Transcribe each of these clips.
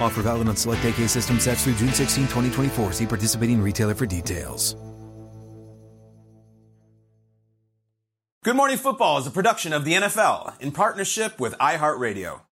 Offer valid on select AK system sets through June 16, 2024. See participating retailer for details. Good Morning Football is a production of the NFL in partnership with iHeartRadio.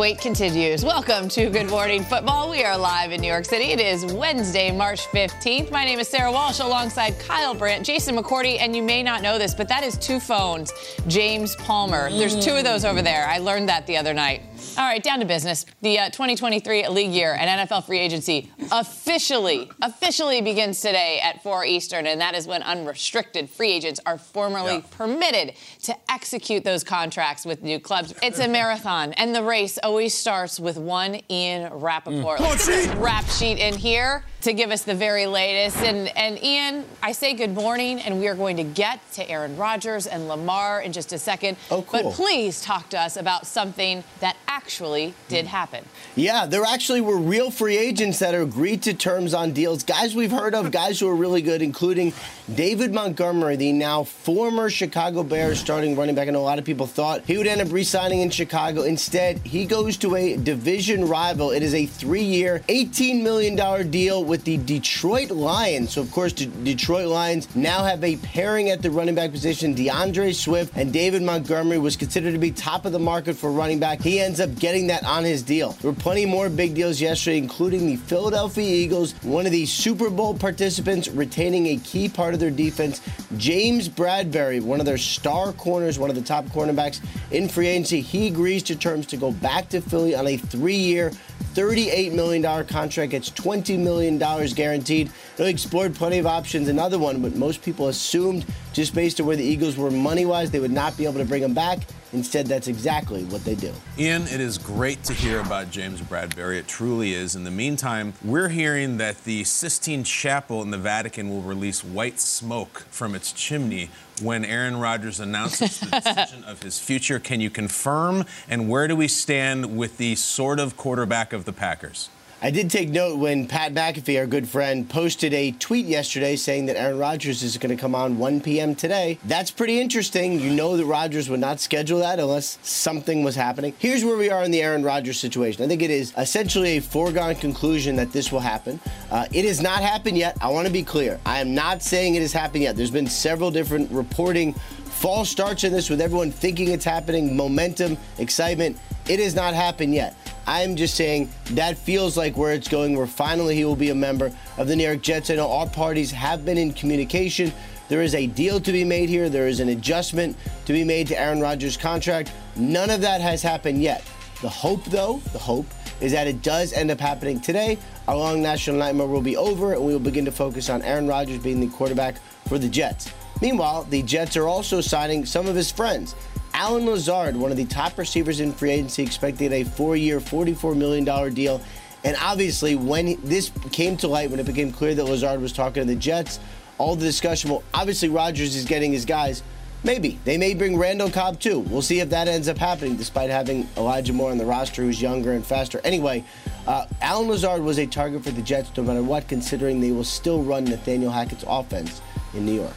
Wait continues. Welcome to Good Morning Football. We are live in New York City. It is Wednesday, March 15th. My name is Sara Walsh alongside Kyle Brandt, Jason McCourty, and you may not know this, but that is two phones. James Palmer. There's two of those over there. I learned that the other night. All right, down to business. The uh, 2023 league year and NFL free agency officially, officially begins today at 4 Eastern, and that is when unrestricted free agents are formally Yeah. permitted to execute those contracts with new clubs. It's a marathon, and the race always starts with one Ian Rapoport. Let's get this rap sheet in here to give us the very latest. And, and Ian, I say good morning, and we are going to get to Aaron Rodgers and Lamar in just a second. Oh, cool. But please talk to us about something that actually did happen. Yeah, there actually were real free agents that agreed to terms on deals. Guys we've heard of, guys who are really good, including David Montgomery, the now former Chicago Bears starting running back. Know a lot of people thought he would end up re signing in Chicago. Instead, he goes to a division rival. It is a three year, $18 million deal with the Detroit Lions. So, of course, the Detroit Lions now have a pairing at the running back position. DeAndre Swift and David Montgomery was considered to be top of the market for running back. He ends up getting that on his deal. There were plenty more big deals yesterday, including the Philadelphia Eagles, one of the Super Bowl participants retaining a key part of their defense. James Bradberry, one of their star corners, one of the top cornerbacks in free agency, he agrees to terms to go back to Philly on a three year, $38 million contract. Gets $20 million guaranteed. They explored plenty of options. Another one, but most people assumed just based on where the Eagles were money wise, they would not be able to bring him back. Instead, that's exactly what they do. Ian, it is great to hear about James Bradberry. It truly is. In the meantime, we're hearing that the Sistine Chapel in the Vatican will release white smoke from its chimney when Aaron Rodgers announces the decision of his future. Can you confirm? And where do we stand with the sort of quarterback of the Packers? I did take note when Pat McAfee, our good friend, posted a tweet yesterday saying that Aaron Rodgers is going to come on 1 p.m. today. That's pretty interesting. You know that Rodgers would not schedule that unless something was happening. Here's where we are in the Aaron Rodgers situation. I think it is essentially a foregone conclusion that this will happen. Uh, it has not happened yet. I want to be clear. I am not saying it has happened yet. There's been several different reporting false starts in this with everyone thinking it's happening, momentum, excitement. It has not happened yet. I'm just saying that feels like where it's going, where finally he will be a member of the New York Jets. I know all parties have been in communication. There is a deal to be made here, there is an adjustment to be made to Aaron Rodgers' contract. None of that has happened yet. The hope, though, the hope is that it does end up happening today. Our long national nightmare will be over, and we will begin to focus on Aaron Rodgers being the quarterback for the Jets. Meanwhile, the Jets are also signing some of his friends. Allen Lazard, one of the top receivers in free agency, expected a four year, $44 million deal. And obviously, when this came to light, when it became clear that Lazard was talking to the Jets, all the discussion. Well, obviously Rodgers is getting his guys. Maybe they may bring Randall Cobb too. We'll see if that ends up happening, despite having Elijah Moore on the roster, who's younger and faster. Anyway, uh, Allen Lazard was a target for the Jets, no matter what, considering they will still run Nathaniel Hackett's offense in New York.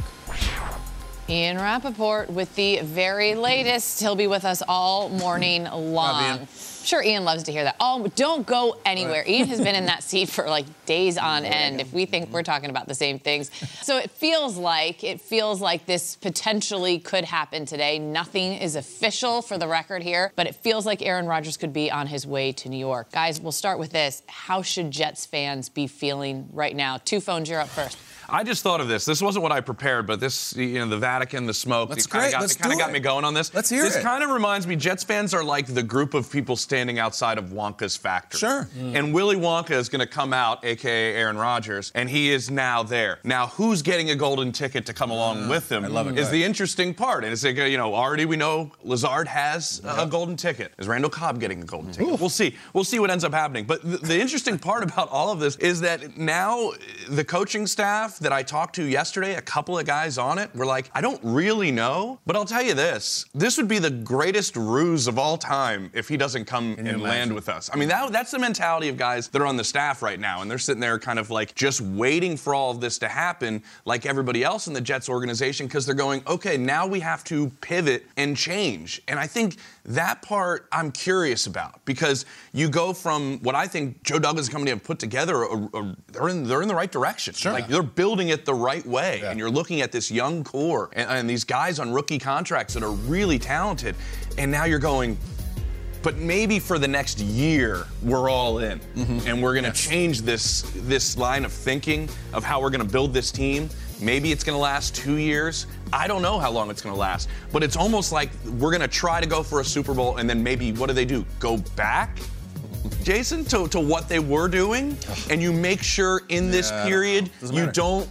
Ian Rapoport with the very latest. He'll be with us all morning long. Sure, Ian loves to hear that. Oh, don't go anywhere. Ian has been in that seat for like days on end. If we think mm-hmm. we're talking about the same things, so it feels like it feels like this potentially could happen today. Nothing is official for the record here, but it feels like Aaron Rodgers could be on his way to New York. Guys, we'll start with this. How should Jets fans be feeling right now? Two phones, you're up first. I just thought of this. This wasn't what I prepared, but this, you know, the Vatican, the smoke, That's it kind of got, Let's it kinda do got it. me going on this. Let's hear this it. This kind of reminds me, Jets fans are like the group of people standing outside of Wonka's factory. Sure. And Willy Wonka is going to come out, aka Aaron Rodgers, and he is now there. Now, who's getting a golden ticket to come along with him? I love it. Is the interesting part. And it's like, uh, you know, already we know Lazard has a golden ticket. Is Randall Cobb getting a golden ticket? We'll see. We'll see what ends up happening. But the, the interesting part about all of this is that now the coaching staff that I talked to yesterday, a couple of guys on it, were like, I don't really know, but I'll tell you this: this would be the greatest ruse of all time if he doesn't come and imagine? land with us. I mean, that, that's the mentality of guys that are on the staff right now, and they're sitting there kind of like just waiting for all of this to happen, like everybody else in the Jets organization, because they're going, okay, now we have to pivot and change. And I think that part I'm curious about because you go from what I think Joe Douglas and company have put together, a, a, they're in they're in the right direction. Sure. Like they're building it the right way, and you're looking at this young core and, and these guys on rookie contracts that are really talented, and now you're going but maybe for the next year we're all in. Mm-hmm. And we're going to change this this line of thinking of how we're going to build this team. Maybe it's going to last two years i don't know how long it's going to last but it's almost like we're going to try to go for a super bowl and then maybe what do they do go back jason to, to what they were doing and you make sure in this Yeah, period you don't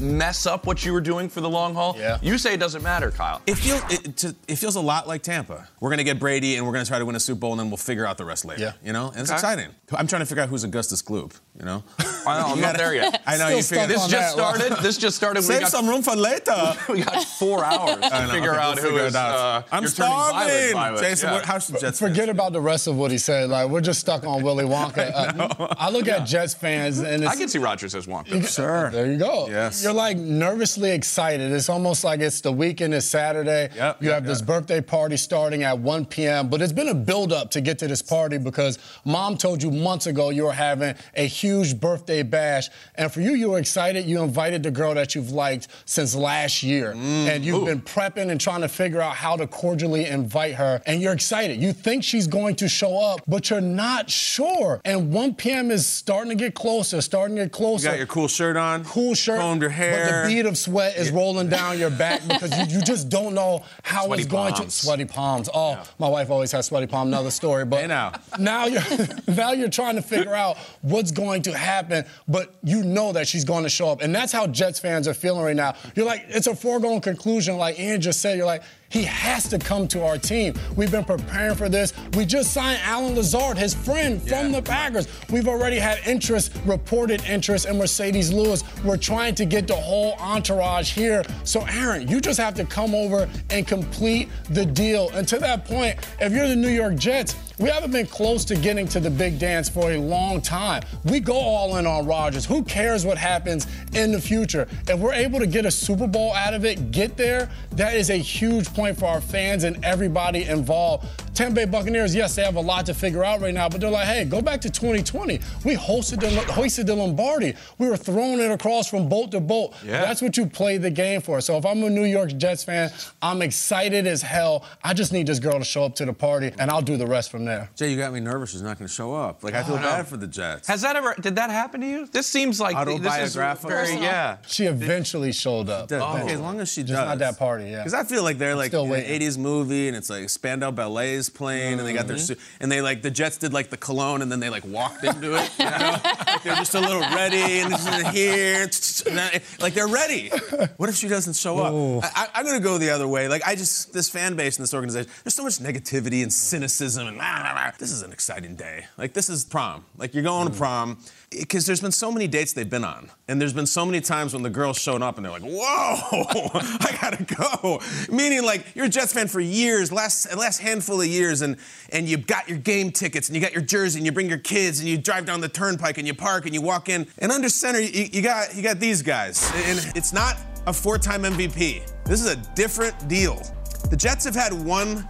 mess up what you were doing for the long haul Yeah. you say it doesn't matter kyle It feels it, to, it feels a lot like Tampa. We're gonna get Brady and we're gonna try to win a Super Bowl and then we'll figure out the rest later. Yeah. You know, and it's Okay. exciting. I'm trying to figure out who's Augustus Gloop. You know, I know, i'm You not there yet I know you figured stuck this just that started this just started we Save got some room for later. we got four hours to I know. figure out We'll who figure is. it out. Uh, I'm you're turning violet, starving. violet. Jason, Yeah. what, how should Jets Forget fans- about the rest of what he said. Like we're just stuck on Willy Wonka. Uh, I look at Jets fans and it's I can see Rodgers as Wonka. Sure. There you go. Yes. You're like nervously excited. It's almost like it's the weekend It's Saturday. Yep, you yep, have this yep. birthday party starting at 1 p.m., but it's been a build up to get to this party because mom told you months ago you were having a huge birthday bash. And for you, you were excited. You invited the girl that you've liked since last year. Mm-hmm. and you've been prepping and trying to figure out how to cordially invite her. And you're excited. You think she's going to show up, but you're not sure. And 1 p.m. is starting to get closer, starting to get closer. You got your cool shirt on. cool shirt, Combed your hair. but the bead of sweat is rolling down your back because you, you just don't know how Sweaty it's going palms. to. Sweaty palms. Oh, my wife always has sweaty palm. Another story. But Hey, now. now you're now you're trying to figure out what's going to happen, but you know that she's going to show up, and that's how Jets fans are feeling right now. You're like, it's a foregone conclusion, like Ian just said. You're like. He has to come to our team. We've been preparing for this. We just signed Allen Lazard, his friend from the Packers. We've already had interest, reported interest in Marcedes Lewis. We're trying to get the whole entourage here. So, Aaron, you just have to come over and complete the deal. And to that point, if you're the New York Jets, we haven't been close to getting to the big dance for a long time. We go all in on Rodgers. Who cares what happens in the future? If we're able to get a Super Bowl out of it, get there, that is a huge point for our fans and everybody involved. Tampa Bay Buccaneers, yes, they have a lot to figure out right now, but they're like, hey, go back to 2020. We hosted the, hoisted the Lombardi. We were throwing it across from bolt to bolt. Yeah. That's what you play the game for. So if I'm a New York Jets fan, I'm excited as hell. I just need this girl to show up to the party, and I'll do the rest from there. Jay, you got me nervous. She's not going to show up. Like I feel bad for the Jets. Has that ever? Did that happen to you? This seems like this is Autobiographical? very yeah. She eventually showed up. Okay, as oh. long as she Just does. not that party, yeah. Because I feel like they're like still an waiting. 80s movie and it's like Spandau Ballet's is playing, and they got their mm-hmm. suit, and they like the Jets did like the cologne, and then they like walked into it. You know? like they're just a little ready, and this is here, that- like they're ready. What if she doesn't show up? I, am gonna go the other way. Like I just this fan base and this organization, there's so much negativity and cynicism, and blah, blah, blah. this is an exciting day. Like this is prom. Like you're going to mm. prom. Because there's been so many dates they've been on, and there's been so many times when the girls shown up and they're like, "Whoa, I gotta go." Meaning, like you're a Jets fan for years, last last handful of years, and and you got your game tickets and you got your jersey and you bring your kids and you drive down the turnpike and you park and you walk in, and under center you, you got you got these guys, and it's not a four-time MVP. This is a different deal. The Jets have had one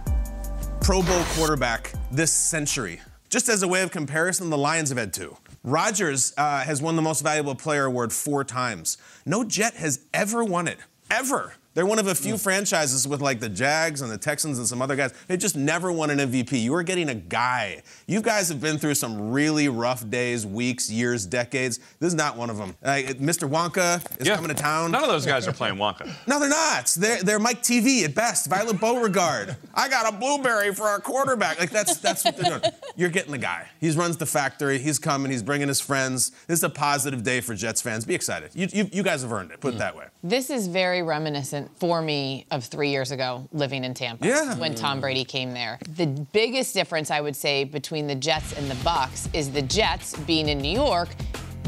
Pro Bowl quarterback this century. Just as a way of comparison, the Lions have had two. Rodgers uh, has won the Most Valuable Player award four times. No Jet has ever won it. Ever. They're one of a few franchises with like the Jags and the Texans and some other guys. They just never won an MVP. You are getting a guy. You guys have been through some really rough days, weeks, years, decades. This is not one of them. Uh, Mr. Wonka is Yeah. coming to town. None of those guys are playing Wonka. No, they're not. They're, they're Mike Teavee at best. Violet Beauregarde. I got a blueberry for our quarterback. Like that's that's what they're doing. You're getting the guy. He runs the factory. He's coming. He's bringing his friends. This is a positive day for Jets fans. Be excited. You, you, you guys have earned it. Put it that way. This is very reminiscent for me of three years ago living in Tampa Yeah. when Tom Brady came there. The biggest difference I would say between the Jets and the Bucs is the Jets being in New York.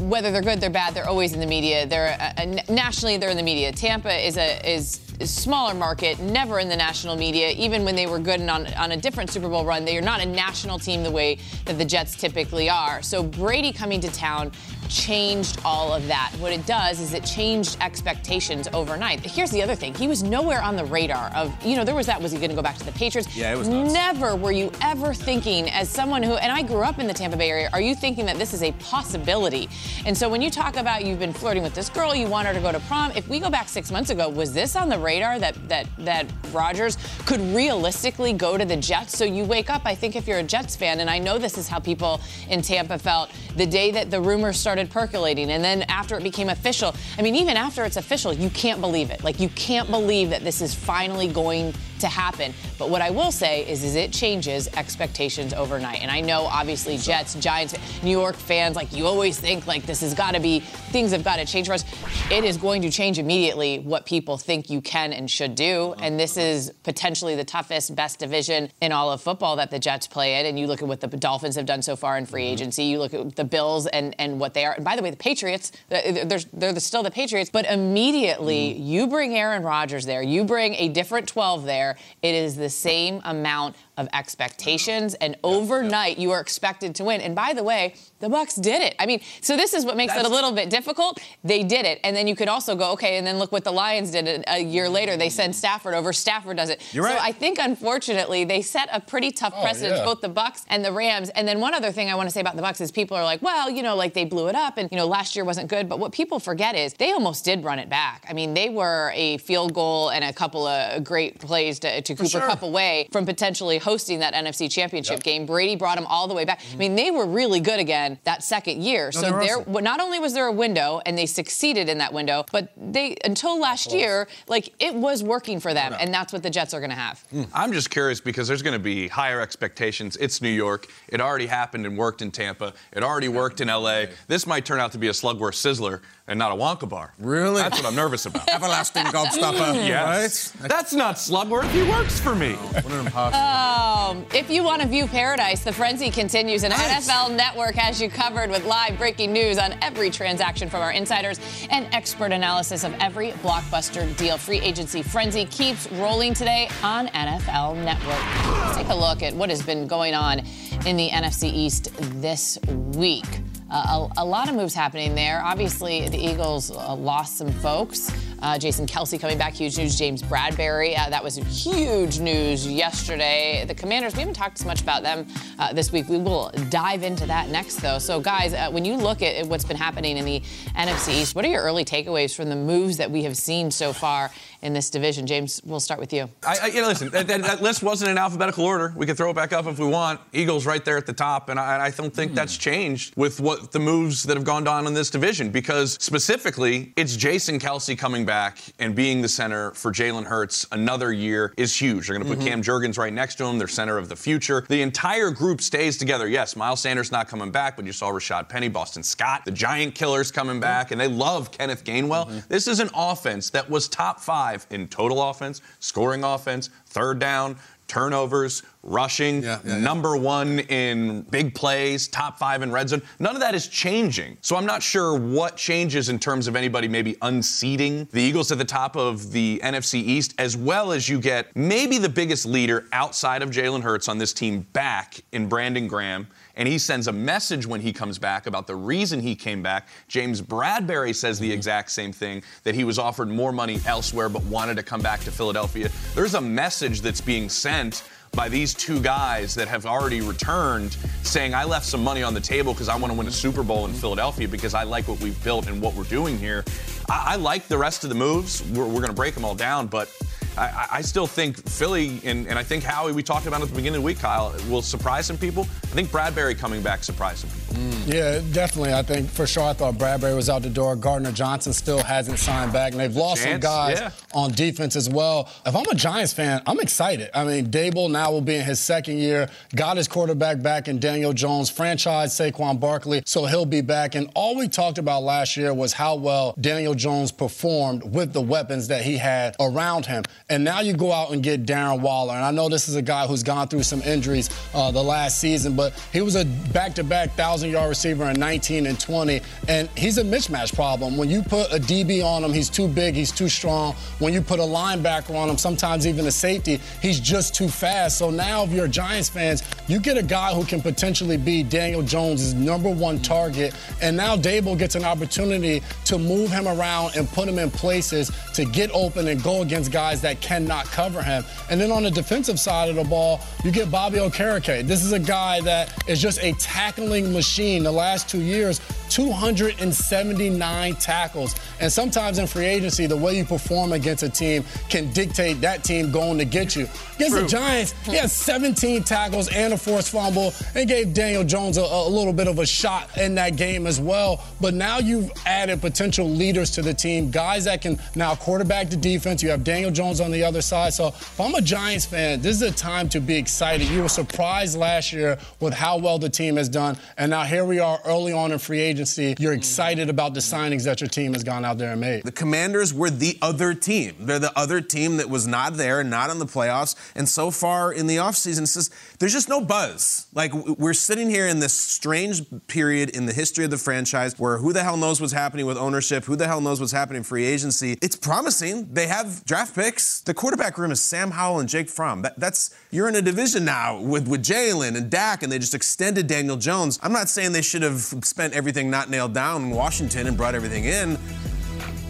Whether they're good, they're bad, they're always in the media. They're uh, uh, nationally, they're in the media. Tampa is a is smaller market, never in the national media. Even when they were good and on, on a different Super Bowl run, they are not a national team the way that the Jets typically are. So Brady coming to town changed all of that. What it does is it changed expectations overnight. Here's the other thing: he was nowhere on the radar of you know there was that was he going to go back to the Patriots? Yeah, it was nuts. Never were you ever thinking as someone who and I grew up in the Tampa Bay area. Are you thinking that this is a possibility? And so when you talk about you've been flirting with this girl, you want her to go to prom. If we go back six months ago, was this on the radar that that that Rodgers could realistically go to the Jets? So you wake up. I think if you're a Jets fan, and I know this is how people in Tampa felt the day that the rumors started percolating, and then after it became official. I mean, even after it's official, you can't believe it. Like you can't believe that this is finally going to happen. But what I will say is, is it changes expectations overnight. And I know, obviously, Jets, Giants, New York fans, like you always think, like this has got to be, things have got to change for us. It is going to change immediately what people think you can and should do. And this uh-huh. is potentially the toughest, best division in all of football that the Jets play in. And you look at what the Dolphins have done so far in free mm-hmm. agency. You look at the Bills and, and what they are. And by the way, the Patriots, they're, they're, they're the- still the Patriots. But immediately, mm-hmm. you bring Aaron Rodgers there, you bring a different 12 there. It is the same amount of expectations, and overnight you are expected to win. And by the way, the Bucs did it. I mean, so this is what makes it a little bit difficult. They did it, and then you could also go, okay, and then look what the Lions did a, year later. They send Stafford over. Stafford does it. You're right. So I think, unfortunately, they set a pretty tough oh, precedent, yeah. both the Bucs and the Rams. And then one other thing I want to say about the Bucs is people are like, well, you know, like they blew it up, and you know, last year wasn't good. But what people forget is they almost did run it back. I mean, they were a field goal and a couple of great plays to, to Cooper sure. Kupp away from potentially hosting that NFC Championship game. Brady brought them all the way back. I mean, they were really good again that second year. so there, awesome. not only was there a window and they succeeded in that window, but they until last year, like it was working for them, and that's what the Jets are going to have. I'm just curious because there's going to be higher expectations. It's New York. It already happened and worked in Tampa. It already worked in LA. This might turn out to be a Slugworth Sizzler and not a Wonka bar. Really? That's what I'm nervous about. Everlasting gobstopper. yes. That's not Slugworth. He works for me. Oh, what an imposter. Oh, if you want to view paradise, the frenzy continues, and NFL Network has you covered with live breaking news on every transaction from our insiders and expert analysis of every blockbuster deal. Free agency frenzy keeps rolling today on NFL Network. Let's take a look at what has been going on in the NFC East this week. Uh, a, a lot of moves happening there. Obviously, the Eagles uh, lost some folks. Uh, Jason Kelce coming back, huge news. James Bradberry, uh, that was huge news yesterday. The Commanders, we haven't talked as much about them uh, this week. We will dive into that next, though. So, guys, when you look at what's been happening in the NFC East, what are your early takeaways from the moves that we have seen so far in this division? James, we'll start with you. I, I, you know, listen, that, that, that list wasn't in alphabetical order. We could throw it back up if we want. Eagles right there at the top, and I, I don't think that's changed with what the moves that have gone down in this division because specifically, it's Jason Kelce coming back and being the center for Jalen Hurts another year is huge. They're going to put Mm-hmm. Cam Jurgens right next to him, their center of the future. The entire group stays together. Yes, Miles Sanders not coming back, but you saw Rashad Penny, Boston Scott, the Giant Killers coming back, and they love Kenneth Gainwell. Mm-hmm. This is an offense that was top five in total offense, scoring offense, third down, turnovers, rushing, Yeah, yeah, number one in big plays, top five in red zone. None of that is changing. So I'm not sure what changes in terms of anybody maybe unseating the Eagles at the top of the NFC East, as well as you get maybe the biggest leader outside of Jalen Hurts on this team back in Brandon Graham. And he sends a message when he comes back about the reason he came back. James Bradberry says the mm-hmm. exact same thing that he was offered more money elsewhere but wanted to come back to Philadelphia. There's a message that's being sent by these two guys that have already returned saying, I left some money on the table because I want to win a Super Bowl in Philadelphia because I like what we've built and what we're doing here. I, I like the rest of the moves. We're, we're going to break them all down, but I, I- still think Philly, and, and I think Howie, we talked about at the beginning of the week, Kyle, will surprise some people. I think Bradberry coming back surprised some people. Yeah, definitely. I think for sure I thought Bradberry was out the door. Gardner Johnson still hasn't signed back, and they've lost some guys yeah. on defense as well. If I'm a Giants fan, I'm excited. I mean, Daboll now will be in his second year, got his quarterback back in Daniel Jones, franchise Saquon Barkley, so he'll be back. And all we talked about last year was how well Daniel Jones performed with the weapons that he had around him. And now you go out and get Darren Waller. And I know this is a guy who's gone through some injuries uh, the last season, but he was a back-to-back thousand-yard receiver in 19 and 20, and he's a mismatch problem. When you put a DB on him, he's too big, he's too strong. When you put a linebacker on him, sometimes even a safety, he's just too fast. So now, if you're Giants fans, you get a guy who can potentially be Daniel Jones' number one target, and now Daboll gets an opportunity to move him around and put him in places to get open and go against guys that cannot cover him. And then on the defensive side of the ball, you get Bobby Okereke. This is a guy that is just a tackling machine. The last two years, 279 tackles. And sometimes in free agency, the way you perform against a team can dictate that team going to get you. Against the Giants, he had 17 tackles and a forced fumble and gave Daniel Jones a, a little bit of a shot in that game as well. But now you've added potential leaders to the team, guys that can now quarterback the defense. You have Daniel Jones on the other side. So if I'm a Giants fan, this is a time to be excited. You were surprised last year with how well the team has done. And now here we are early on in free agency. You're excited about the signings that your team has gone out there and made. The Commanders were the other team. They're the other team that was not there, not in the playoffs. And so far in the offseason, it's just, there's just no buzz. Like, we're sitting here in this strange period in the history of the franchise where who the hell knows what's happening with ownership? Who the hell knows what's happening in free agency? It's promising. They have draft picks. The quarterback room is Sam Howell and Jake Fromm. That, that's you're in a division now with, with Jalen and Dak, and they just extended Daniel Jones. I'm not saying they should have spent everything not nailed down in Washington and brought everything in.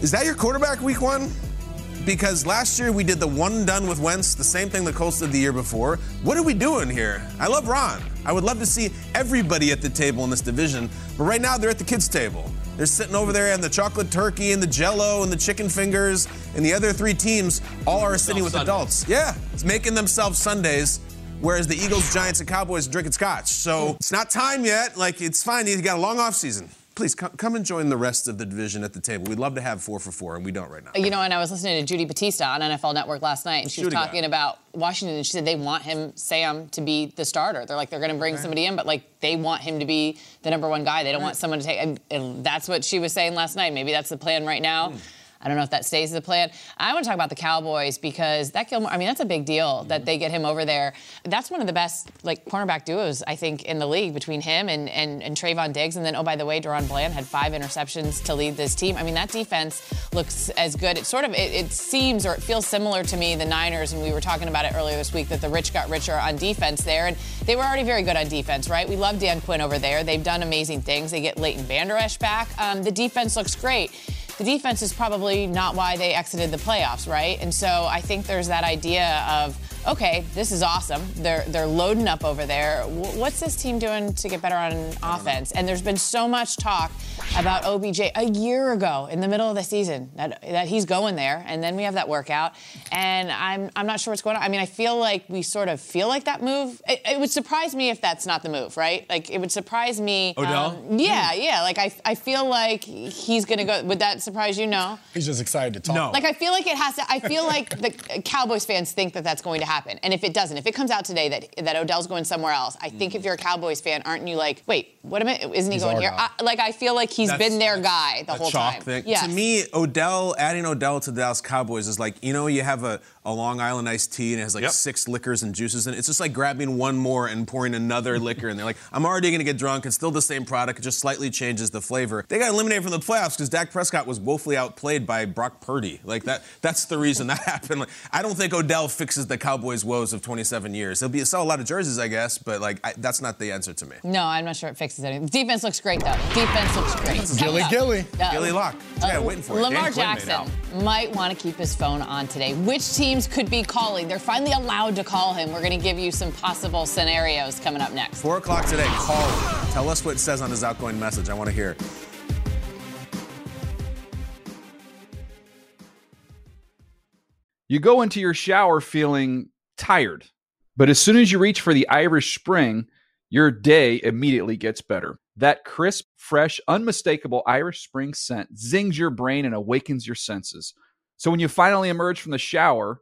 Is that your quarterback week one? Because last year we did the one done with Wentz, the same thing the Colts did the year before. What are we doing here? I love Ron. I would love to see everybody at the table in this division, but right now they're at the kids' table. They're sitting over there and the chocolate turkey and the jello and the chicken fingers, and the other three teams all are sitting with adults. Yeah, it's making themselves Sundays. Whereas the Eagles, Giants, and Cowboys are drinking scotch. So it's not time yet. Like, it's fine. You got a long off season. Please come, come and join the rest of the division at the table. We'd love to have four for four, and we don't right now. You know, and I was listening to Judy Battista on NFL Network last night, and she was Judy guy. talking about Washington, and she said they want him, Sam, to be the starter. They're like, they're going to bring somebody in, but like, they want him to be the number one guy. They don't want someone to take, and, and that's what she was saying last night. Maybe that's the plan right now. Hmm. I don't know if that stays the plan. I want to talk about the Cowboys because that Gilmore, I mean, that's a big deal that they get him over there. That's one of the best, like, cornerback duos, I think, in the league between him and, and, and Trevon Diggs. And then, oh, by the way, DaRon Bland had five interceptions to lead this team. I mean, that defense looks as good. It sort of, it, it seems or it feels similar to me, the Niners, and we were talking about it earlier this week, that the rich got richer on defense there. And they were already very good on defense, right? We love Dan Quinn over there. They've done amazing things. They get Leighton Vander Esch back. Um, the defense looks great the defense is probably not why they exited the playoffs, right? And so I think there's that idea of okay, this is awesome. They're they're loading up over there. What's this team doing to get better on offense? And there's been so much talk about OBJ a year ago in the middle of the season that that he's going there, and then we have that workout, and I'm I'm not sure what's going on. I mean, I feel like we sort of feel like that move. It, it would surprise me if that's not the move, right? Like it would surprise me. Odell. Um, yeah, yeah. Like I I feel like he's gonna go. Would that surprise you? No. He's just excited to talk. No. Like I feel like it has to. I feel like the Cowboys fans think that that's going to happen, and if it doesn't, if it comes out today that that Odell's going somewhere else, I think if mm. you're a Cowboys fan, aren't you like, wait, what am I? Isn't he He's going here? I, like I feel like he's That's- been their guy the whole time. thing. Yes. To me, Odell, adding Odell to the Dallas Cowboys is like, you know, you have a, a Long Island iced tea and it has like Yep. six liquors and juices in it. It's just like grabbing one more and pouring another liquor in there. Like, I'm already going to get drunk. It's still the same product. It just slightly changes the flavor. They got eliminated from the playoffs because Dak Prescott was woefully outplayed by Brock Purdy. Like, that. that's the reason that happened. Like, I don't think Odell fixes the Cowboys' woes of 27 years. He'll be sell a lot of jerseys, I guess, but like, I, that's not the answer to me. no, I'm not sure it fixes anything. Defense looks great though. Defense looks great. Gilly Gilly. Uh, Gilly Lock. Yeah, waiting for it. Lamar Dan Quinn made Jackson might want to keep his phone on today. Which teams could be calling? They're finally allowed to call him. We're going to give you some possible scenarios coming up next. Four o'clock today. Call him. Tell us what it says on his outgoing message. I want to hear. it. You go into your shower feeling tired, but as soon as you reach for the Irish Spring, your day immediately gets better. That crisp, fresh, unmistakable Irish Spring scent zings your brain and awakens your senses. So when you finally emerge from the shower,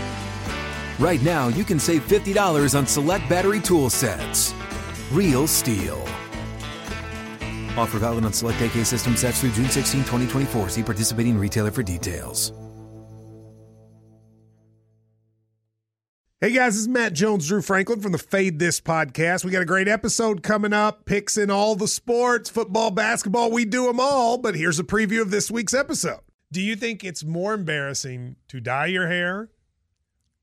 right now you can save $50 on select battery tool sets. Real STIHL. Offer valid on select AK system sets through June 16, 2024. See participating retailer for details. Hey guys, this is Matt Jones, Drew Franklin from the Fade This podcast. We got a great episode coming up, picks in all the sports, football, basketball, we do them all. But here's a preview of this week's episode. Do you think it's more embarrassing to dye your hair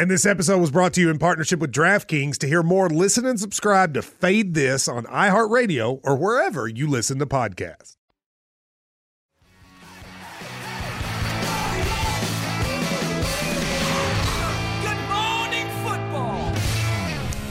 And this episode was brought to you in partnership with DraftKings. To hear more, listen and subscribe to Fade This on iHeartRadio or wherever you listen to podcasts.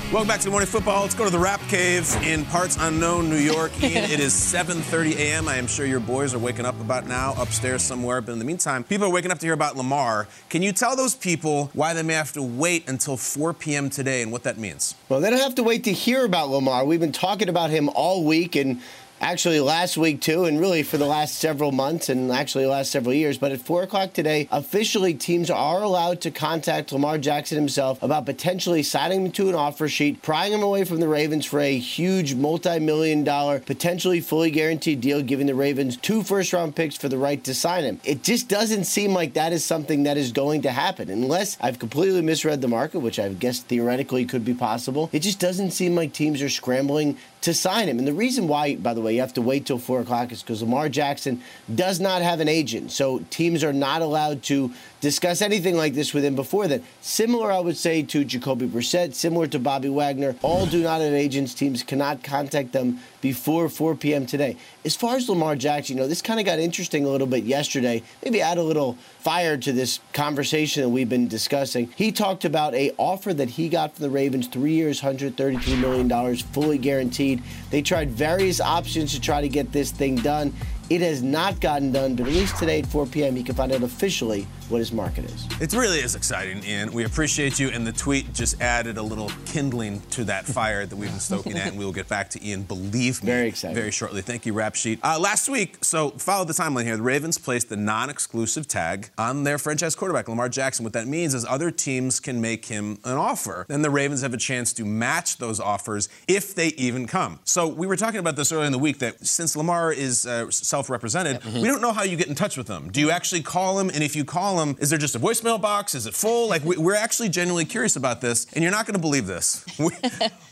Welcome back to the morning football. Let's go to the Rap Cave in parts unknown New York. Ian, it is 7:30 a.m. I am sure your boys are waking up about now upstairs somewhere. But in the meantime, people are waking up to hear about Lamar. Can you tell those people why they may have to wait until 4 p.m. today and what that means? Well, they don't have to wait to hear about Lamar. We've been talking about him all week and actually last week too, and really for the last several months and actually the last several years. But at 4 o'clock today, officially teams are allowed to contact Lamar Jackson himself about potentially signing him to an offer sheet, prying him away from the Ravens for a huge multi million dollar, potentially fully guaranteed deal, giving the Ravens two first round picks for the right to sign him. It just doesn't seem like that is something that is going to happen unless I've completely misread the market, which I guess theoretically could be possible. It just doesn't seem like teams are scrambling to sign him. And the reason why, by the way, you have to wait till four o'clock is because Lamar Jackson does not have an agent. So teams are not allowed to discuss anything like this with him before then. Similar, I would say, to Jacoby Brissett, similar to Bobby Wagner. All do not have agents. Teams cannot contact them before 4 p.m. today. As far as Lamar Jackson, you know, this kind of got interesting a little bit yesterday. Maybe add a little fire to this conversation that we've been discussing. He talked about a offer that he got from the Ravens, three years, $133 million, fully guaranteed. They tried various options to try to get this thing done. It has not gotten done, but at least today at 4 p.m., you can find out officially what his market is. It really is exciting, Ian. We appreciate you, and the tweet just added a little kindling to that fire that we've been stoking at, and we will get back to Ian, believe me, very excited, very shortly. Thank you, Rap Sheet. Uh, last week, so follow the timeline here. The Ravens placed the non-exclusive tag on their franchise quarterback, Lamar Jackson. What that means is other teams can make him an offer. Then the Ravens have a chance to match those offers if they even come. So we were talking about this earlier in the week that since Lamar is uh, self-represented, mm-hmm. we don't know how you get in touch with him. Do you actually call him? And if you call is there just a voicemail box? Is it full? Like we, are actually genuinely curious about this, and you're not going to believe this. We,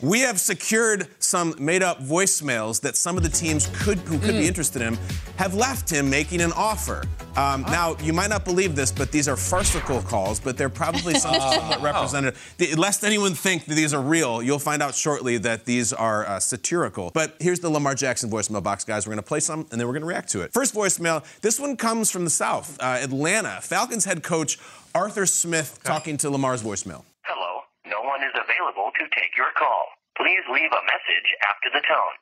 we, have secured some made-up voicemails that some of the teams could who could mm. be interested in have left him making an offer. Um, oh. Now you might not believe this, but these are farcical calls, but they're probably somewhat representative. The, lest anyone think that these are real, you'll find out shortly that these are uh, satirical. But here's the Lamar Jackson voicemail box, guys. We're going to play some, and then we're going to react to it. First voicemail. This one comes from the South, uh, Atlanta. Falcons head coach Arthur Smith okay. talking to Lamar's voicemail. Hello. No one is available to take your call. Please leave a message after the tone.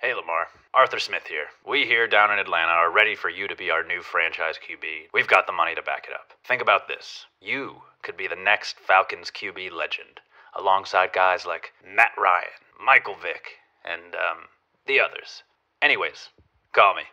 Hey, Lamar. Arthur Smith here. We here down in Atlanta are ready for you to be our new franchise QB. We've got the money to back it up. Think about this you could be the next Falcons QB legend, alongside guys like Matt Ryan, Michael Vick, and, um, the others. Anyways, call me.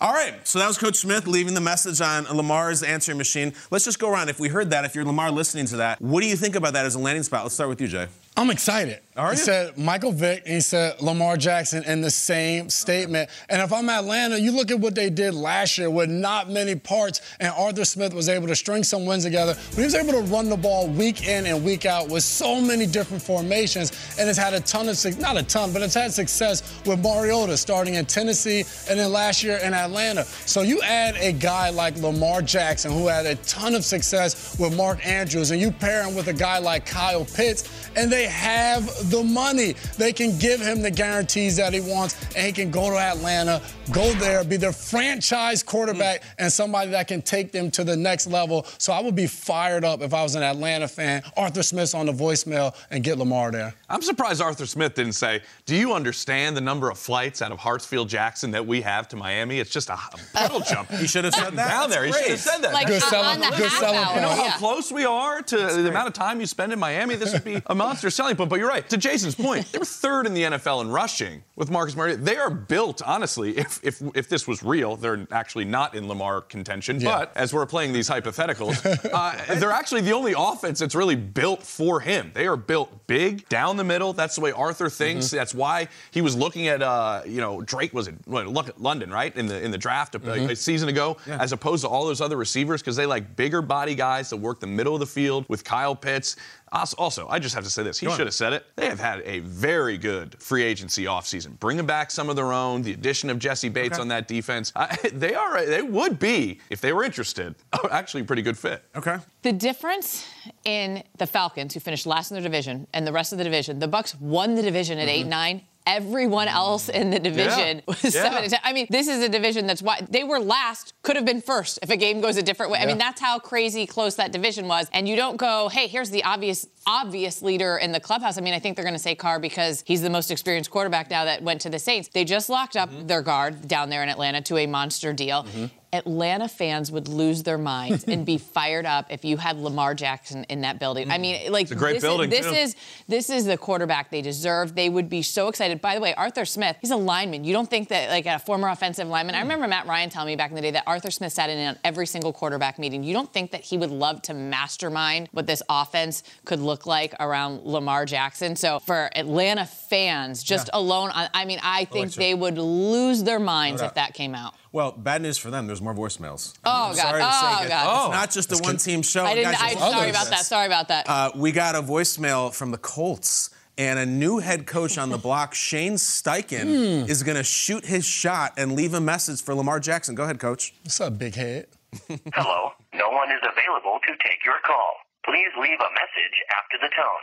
All right, so that was Coach Smith leaving the message on Lamar's answering machine. Let's just go around. If we heard that, if you're Lamar listening to that, what do you think about that as a landing spot? Let's start with you, Jay. I'm excited. Are he you? said Michael Vick and he said Lamar Jackson in the same statement. Okay. And if I'm Atlanta, you look at what they did last year with not many parts, and Arthur Smith was able to string some wins together. But he was able to run the ball week in and week out with so many different formations, and it's had a ton of success, not a ton, but it's had success with Mariota starting in Tennessee and then last year in Atlanta. So you add a guy like Lamar Jackson who had a ton of success with Mark Andrews, and you pair him with a guy like Kyle Pitts, and they have the money. They can give him the guarantees that he wants, and he can go to Atlanta, go there, be their franchise quarterback, mm. and somebody that can take them to the next level. So I would be fired up if I was an Atlanta fan. Arthur Smith's on the voicemail and get Lamar there. I'm surprised Arthur Smith didn't say, Do you understand the number of flights out of Hartsfield Jackson that we have to Miami? It's just a puddle jump. He should have said that. Down there. He should have said that. Like, good selling, good selling You know how close we are to That's the great. amount of time you spend in Miami? This would be a monster selling point. But you're right. To Jason's point, they were third in the NFL in rushing with Marcus Mariota. They are built, honestly, if, if, if this was real, they're actually not in Lamar contention. Yeah. But as we're playing these hypotheticals, uh, they're actually the only offense that's really built for him. They are built big, down the middle. That's the way Arthur thinks. Mm-hmm. That's why he was looking at, uh, you know, Drake was it look at London, right, in the in the draft a, mm-hmm. a season ago, yeah. as opposed to all those other receivers because they like bigger body guys that work the middle of the field with Kyle Pitts. Also, I just have to say this. He should have said it. They have had a very good free agency offseason. Bringing back some of their own, the addition of Jessie Bates okay. on that defense. I, they are. They would be, if they were interested, actually a pretty good fit. Okay. The difference in the Falcons, who finished last in their division, and the rest of the division, the Bucs won the division at mm-hmm. 8-9 everyone else in the division yeah. was yeah. seven to ten. I mean, this is a division that's why they were last, could have been first if a game goes a different way. Yeah. I mean, that's how crazy close that division was. And you don't go, hey, here's the obvious obvious leader in the clubhouse. I mean, I think they're going to say Carr because he's the most experienced quarterback now that went to the Saints. They just locked up mm-hmm. their guard down there in Atlanta to a monster deal. Mm-hmm. Atlanta fans would lose their minds and be fired up if you had Lamar Jackson in that building. I mean, like it's a great this building. Is, this too. is this is the quarterback they deserve. They would be so excited. By the way, Arthur Smith, he's a lineman. You don't think that like a former offensive lineman. I hmm. remember Matt Ryan telling me back in the day that Arthur Smith sat in on every single quarterback meeting. You don't think that he would love to mastermind what this offense could look like around Lamar Jackson? So for Atlanta fans, just yeah. alone, I mean, I think they would lose their minds no if that came out. Well, bad news for them. There's more voicemails. Oh, I'm God. Sorry oh, to say God. God. It's not just a one team show. I didn't, I'm sorry about that. Sorry about that. Uh, we got a voicemail from the Colts and a new head coach on the block, Shane Steichen, Hmm. is going to shoot his shot and leave a message for Lamar Jackson. Go ahead, coach. What's up, big head? Hello, no one is available to take your call. Please leave a message after the tone.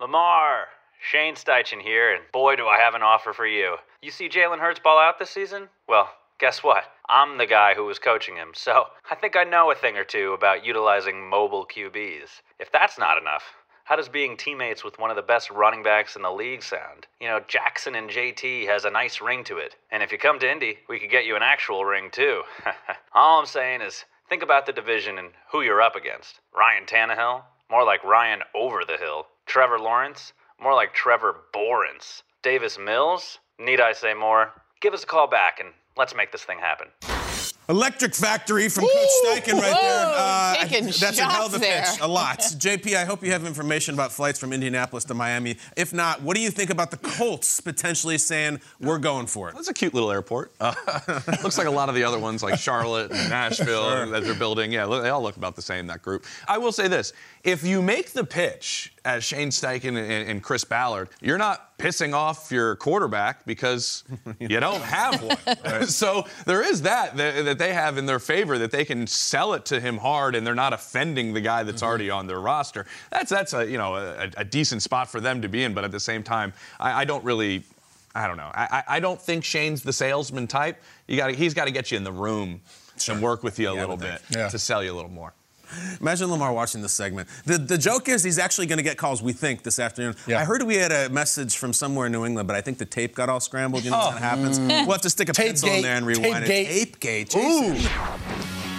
Lamar, Shane Steichen here, and boy, do I have an offer for you. You see Jalen Hurts ball out this season? Well, guess what? I'm the guy who was coaching him, so I think I know a thing or two about utilizing mobile QBs. If that's not enough, how does being teammates with one of the best running backs in the league sound? You know, Jackson and JT has a nice ring to it. And if you come to Indy, we could get you an actual ring too. All I'm saying is, think about the division and who you're up against. Ryan Tannehill? More like Ryan over the hill. Trevor Lawrence? More like Trevor Borance. Davis Mills? Need I say more? Give us a call back and let's make this thing happen. Electric Factory from Coach Steichen right there. Uh, Whoa, taking that's a hell of a there. pitch. A lot. JP, I hope you have information about flights from Indianapolis to Miami. If not, what do you think about the Colts potentially saying we're going for it? That's a cute little airport. Uh, looks like a lot of the other ones, like Charlotte and Nashville, that they're building. Yeah, they all look about the same, that group. I will say this if you make the pitch as Shane Steichen and, and Chris Ballard, you're not pissing off your quarterback because you don't have one. so there is that, that that they have in their favor that they can sell it to him hard and they're not offending the guy that's already on their roster. That's that's a you know a, a decent spot for them to be in, but at the same time, I, I don't really. I don't know. I, I don't think Shane's the salesman type. You got he's got to get you in the room and work with you a little bit Yeah. to sell you a little more. Imagine Lamar watching this segment. The, the joke is he's actually going to get calls, we think, this afternoon. I heard we had a message from somewhere in New England, but I think the tape got all scrambled. You know Oh. what happens? Mm. We'll have to stick a Tape pencil in there and rewind tape it. gate. Tape gate. Jason.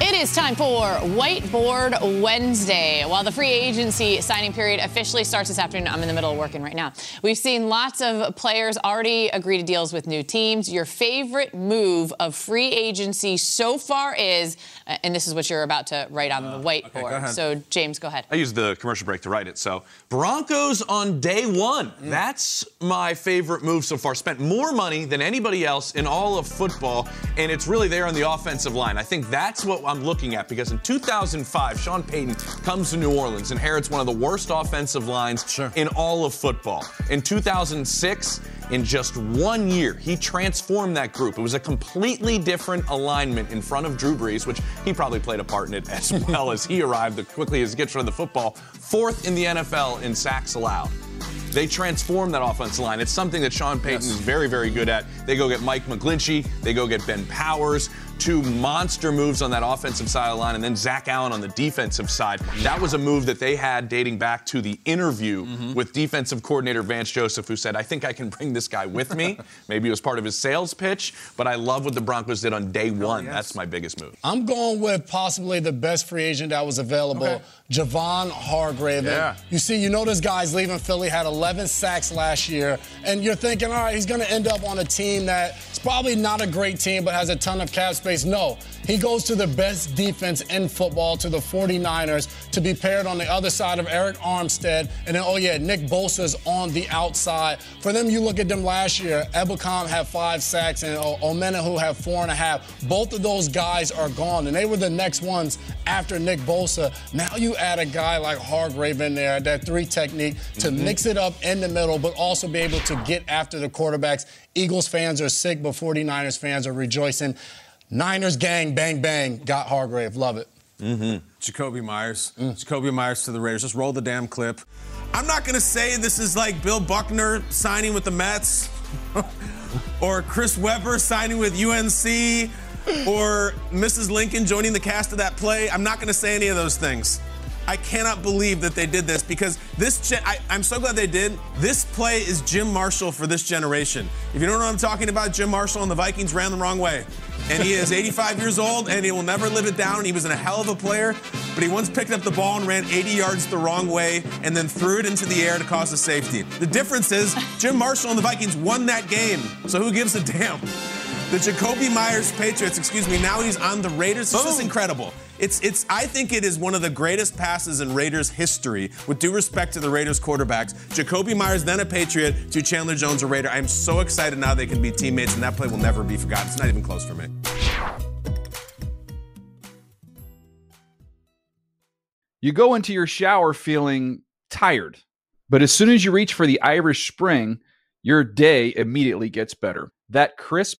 It is time for Whiteboard Wednesday. While the free agency signing period officially starts this afternoon, I'm in the middle of working right now. We've seen lots of players already agree to deals with new teams. Your favorite move of free agency so far is, uh, and this is what you're about to write on the whiteboard. go ahead. So, James, go ahead. I used the commercial break to write it. So, Broncos on day one. That's my favorite move so far. Spent more money than anybody else in all of football, and it's really there on the offensive line. I think that's what I'm looking at because in 2005, Sean Payton comes to New Orleans, inherits one of the worst offensive lines in all of football. In 2006, in just one year, he transformed that group. It was a completely different alignment in front of Drew Brees, which he probably played a part in it as well as he arrived as quickly as he gets rid of the football. Fourth in the NFL in sacks allowed. They transform that offensive line. It's something that Sean Payton is very, very good at. They go get Mike McGlinchey, they go get Ben Powers, two monster moves on that offensive side of the line, and then Zach Allen on the defensive side. That was a move that they had dating back to the interview mm-hmm. with defensive coordinator Vance Joseph, who said, I think I can bring this guy with me. Maybe it was part of his sales pitch, but I love what the Broncos did on day one. That's my biggest move. I'm going with possibly the best free agent that was available, Javon Hargrave. Yeah. You see, you know this guy's leaving Philly, had 11 sacks last year, and you're thinking, all right, he's going to end up on a team that's probably not a great team, but has a ton of cap space. No, he goes to the best defense in football, to the 49ers, to be paired on the other side of Arik Armstead, and then, oh yeah, Nick Bosa's on the outside. For them, you look at them last year, Ebukam had five sacks, and Omenihu had four and a half. Both of those guys are gone, and they were the next ones after Nick Bosa. Now you add a guy like Hargrave in there, that three technique, to mix it up in the middle, but also be able to get after the quarterbacks. Eagles fans are sick, but 49ers fans are rejoicing. Niners gang, bang, bang, got Hargrave. Love it. Mm-hmm. Jakobi Meyers. Jakobi Meyers to the Raiders. Just roll the damn clip. I'm not going to say this is like Bill Buckner signing with the Mets or Chris Webber signing with UNC or Mrs. Lincoln joining the cast of that play. I'm not going to say any of those things. I cannot believe that they did this because this. Gen- I, I'm so glad they did. This play is Jim Marshall for this generation. If you don't know what I'm talking about, Jim Marshall and the Vikings ran the wrong way. And he is 85 years old and he will never live it down. He was in a hell of a player, but he once picked up the ball and ran 80 yards the wrong way and then threw it into the air to cause a safety. The difference is Jim Marshall and the Vikings won that game. So who gives a damn? The Jakobi Meyers Patriots, excuse me, now he's on the Raiders. This is incredible. It's it's I think it is one of the greatest passes in Raiders history, with due respect to the Raiders quarterbacks. Jakobi Meyers, then a Patriot, to Chandler Jones, a Raider. I'm so excited now they can be teammates, and that play will never be forgotten. It's not even close for me. You go into your shower feeling tired, But as soon as you reach for the Irish Spring, your day immediately gets better. That crisp,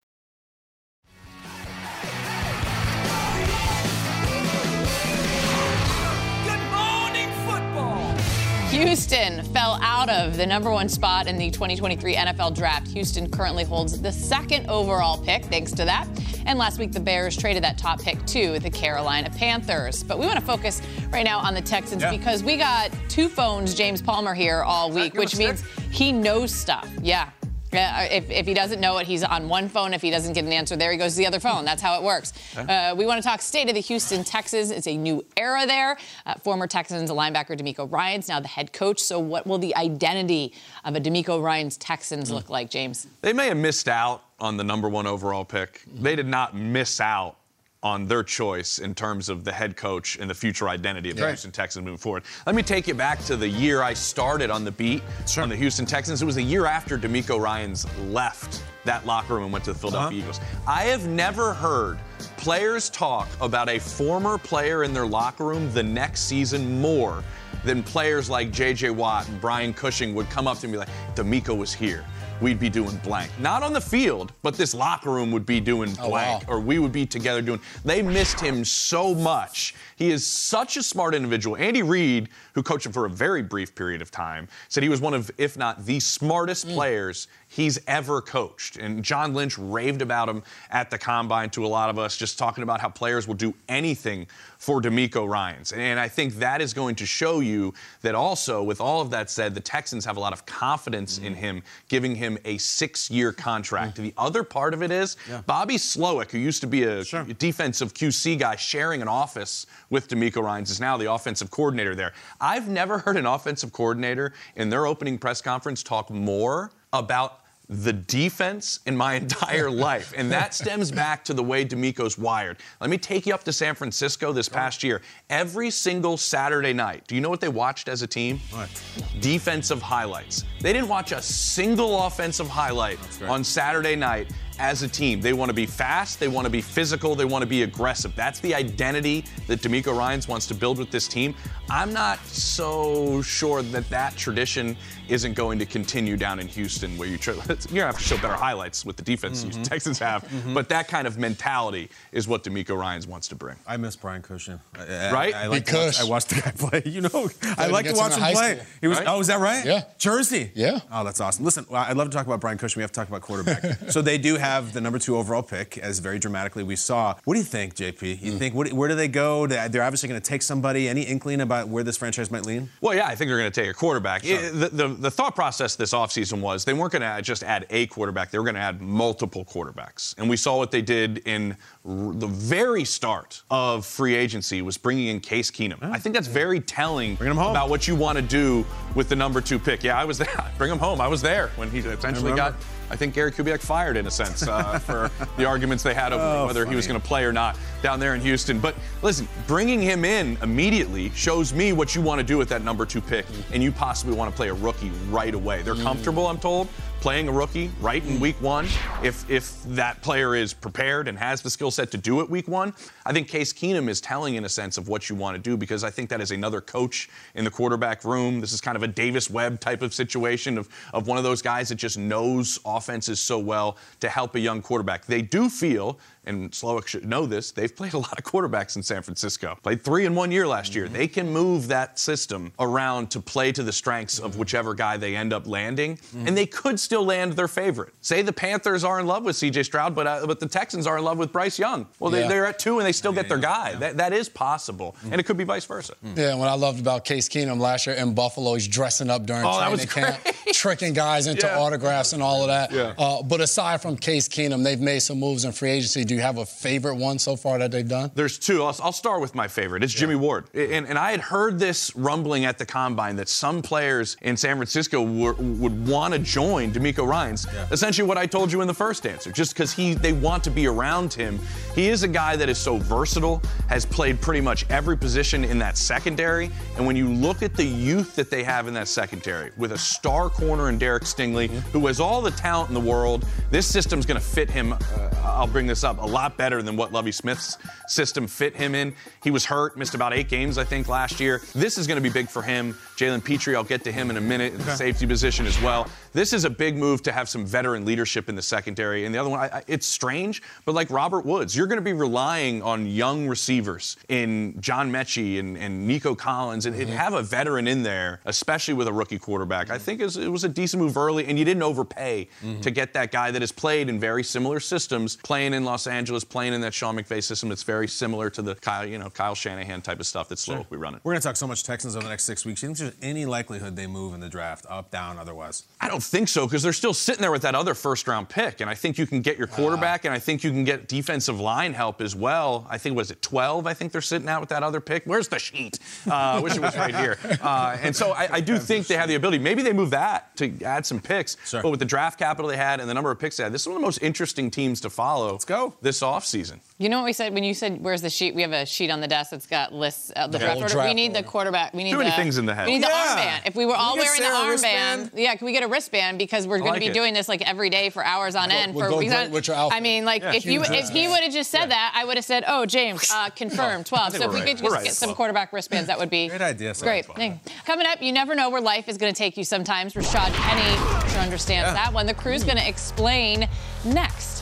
Houston fell out of the number one spot in the 2023 NFL Draft. Houston currently holds the second overall pick, thanks to that. And last week, the Bears traded that top pick to the Carolina Panthers. But we want to focus right now on the Texans Yeah. because we got two phones, James Palmer here all week, which means he knows stuff. Yeah. Yeah, if, if he doesn't know it, he's on one phone. If he doesn't get an answer, there he goes to the other phone. That's how it works. Uh, we want to talk state of the Houston Texans. It's a new era there. Uh, former Texans linebacker DeMeco Ryans now the head coach. So, what will the identity of a DeMeco Ryans Texans look like, James? They may have missed out on the number one overall pick. They did not miss out on their choice in terms of the head coach and the future identity of the Right. Houston Texans moving forward. Let me take you back to the year I started on the beat on the Houston Texans. It was the year after DeMeco Ryans left that locker room and went to the uh-huh. Philadelphia Eagles. I have never heard players talk about a former player in their locker room the next season more than players like J.J. Watt and Brian Cushing would come up to me like, DeMeco was here. We'd be doing blank. Not on the field, but this locker room would be doing Oh, blank, or we would be together doing. They missed him so much. He is such a smart individual. Andy Reid, who coached him for a very brief period of time, said he was one of, if not the smartest mm. players he's ever coached. And John Lynch raved about him at the combine to a lot of us, just talking about how players will do anything for DeMeco Ryans. And I think that is going to show you that also, with all of that said, the Texans have a lot of confidence in mm. him, giving him a six-year contract. Mm. The other part of it is Bobby Slowik, who used to be a defensive QC guy sharing an office with DeMeco Ryans, is now the offensive coordinator there. I've never heard an offensive coordinator in their opening press conference talk more about the defense in my entire life. And that stems back to the way DeMeco's wired. Let me take you up to San Francisco this past year. Every single Saturday night, do you know what they watched as a team? What? Defensive highlights. They didn't watch a single offensive highlight on Saturday night as a team. They want to be fast, they want to be physical, they want to be aggressive. That's the identity that DeMeco Ryans wants to build with this team. I'm not so sure that that tradition isn't going to continue down in Houston, where you try, you're gonna have to show better highlights with the defense Mhm. the Texans have. Mhm. But that kind of mentality is what DeMeco Ryans wants to bring. I miss Brian Cushing. I- I- Right? I, like to Because- watch, I watched the guy play. You know, I like to watch him him in high play. school. He was. Right? Oh, is that right? Yeah. Jersey. Yeah. Oh, that's awesome. Listen, I'd love to talk about Brian Cushing. We have to talk about quarterback. so they do have the number two overall pick, as very dramatically we saw. What do you think, JP? You hmm. think what, where do they go? They- They're obviously going to take somebody. Any inkling about where this franchise might lean? Well, yeah, I think they're going to take a quarterback. It- the, the, the thought process this offseason was they weren't going to just add a quarterback, they were going to add multiple quarterbacks. And we saw what they did in the very start of free agency was bringing in Case Keenum. I think that's very telling about what you want to do with the number two pick. Yeah, I was there. Bring him home. I was there when he essentially got I think Gary Kubiak fired in a sense uh, for the arguments they had over Oh, whether he was going to play or not down there in Houston. But listen, bringing him in immediately shows me what you want to do with that number two pick, and you possibly want to play a rookie right away. They're comfortable, I'm told, playing a rookie right in week one. If if that player is prepared and has the skill set to do it week one, I think Case Keenum is telling in a sense of what you want to do because I think that is another coach in the quarterback room. This is kind of a Davis Webb type of situation of, of one of those guys that just knows offenses so well to help a young quarterback. They do feel, and Slowik should know this, they've played a lot of quarterbacks in San Francisco. Played three in one year last year. Mm-hmm. They can move that system around to play to the strengths of mm-hmm. whichever guy they end up landing, mm-hmm. and they could still land their favorite. Say the Panthers are in love with C.J. Stroud, but uh, but the Texans are in love with Bryce Young. Well, they, Yeah. they're at two and they still get their guy. That, that is possible, and it could be vice versa. Yeah, what I loved about Case Keenum last year in Buffalo, he's dressing up during Oh, training camp, tricking guys into Yeah. autographs and all of that. Yeah. Uh, but aside from Case Keenum, they've made some moves in free agency. Do you have a favorite one so far that they've done? There's two. I'll, start with my favorite. It's Jimmy Ward. And, and I had heard this rumbling at the combine that some players in San Francisco were, would want to join DeMeco Ryans. Essentially, what I told you in the first answer, just because he they want to be around him. He is a guy that is so versatile, has played pretty much every position in that secondary. And when you look at the youth that they have in that secondary, with a star corner in Derek Stingley, who has all the talent in the world, this system's going to fit him. Uh, I'll bring this up a lot better than what Lovie Smith's system fit him in. He was hurt, missed about eight games, I think, last year. This is going to be big for him. Jalen Pitre, I'll get to him in a minute, in the safety position as well. This is a big move to have some veteran leadership in the secondary. And the other one, I, I, it's strange, but like Robert Woods, you're going to be relying on young receivers in John Metchie and, and Nico Collins, and, and mm-hmm. have a veteran in there, especially with a rookie quarterback. I think is- it was a decent move early, and you didn't overpay mm-hmm. to get that guy that has played in very similar systems, playing in Los Angeles, playing in that Sean McVay system that's very similar to the Kyle, you know, Kyle Shanahan type of stuff that's slow we run it. We're going to talk so much Texans over the next six weeks. You think there's any likelihood they move in the draft, up, down, otherwise? I don't think so because they're still sitting there with that other first round pick. And I think you can get your quarterback and I think you can get defensive line help as well. I think, was it 12? I think they're sitting out with that other pick. Where's the sheet? Uh, I wish it was right here. Uh, and so I, I do think they have the ability. Maybe they move that to add some picks. But with the draft capital they had and the number of picks they had, this is one of the most interesting teams to follow Let's go. this offseason. You know what we said when you said where's the sheet? We have a sheet on the desk that's got lists of the Okay. draft Full order. We draft need the quarterback. We need Too many the, things in the head. We need Yeah. the armband. If we were Can all we wearing the Sara a armband, yeah, can we get a wristband because we're I going to be it. doing this like every day for hours on end. would for go weeks great on- with your outfit. I mean, like Yeah, if you if he would have just said that, I would have said, oh James, uh, confirmed 12. So if we're right. could just right. get some quarterback wristbands, that would be Great idea. Sara. Great. Thing. Coming up, you never know where life is going to take you sometimes. Rashad Penny sure understands that one. The crew's going to explain next.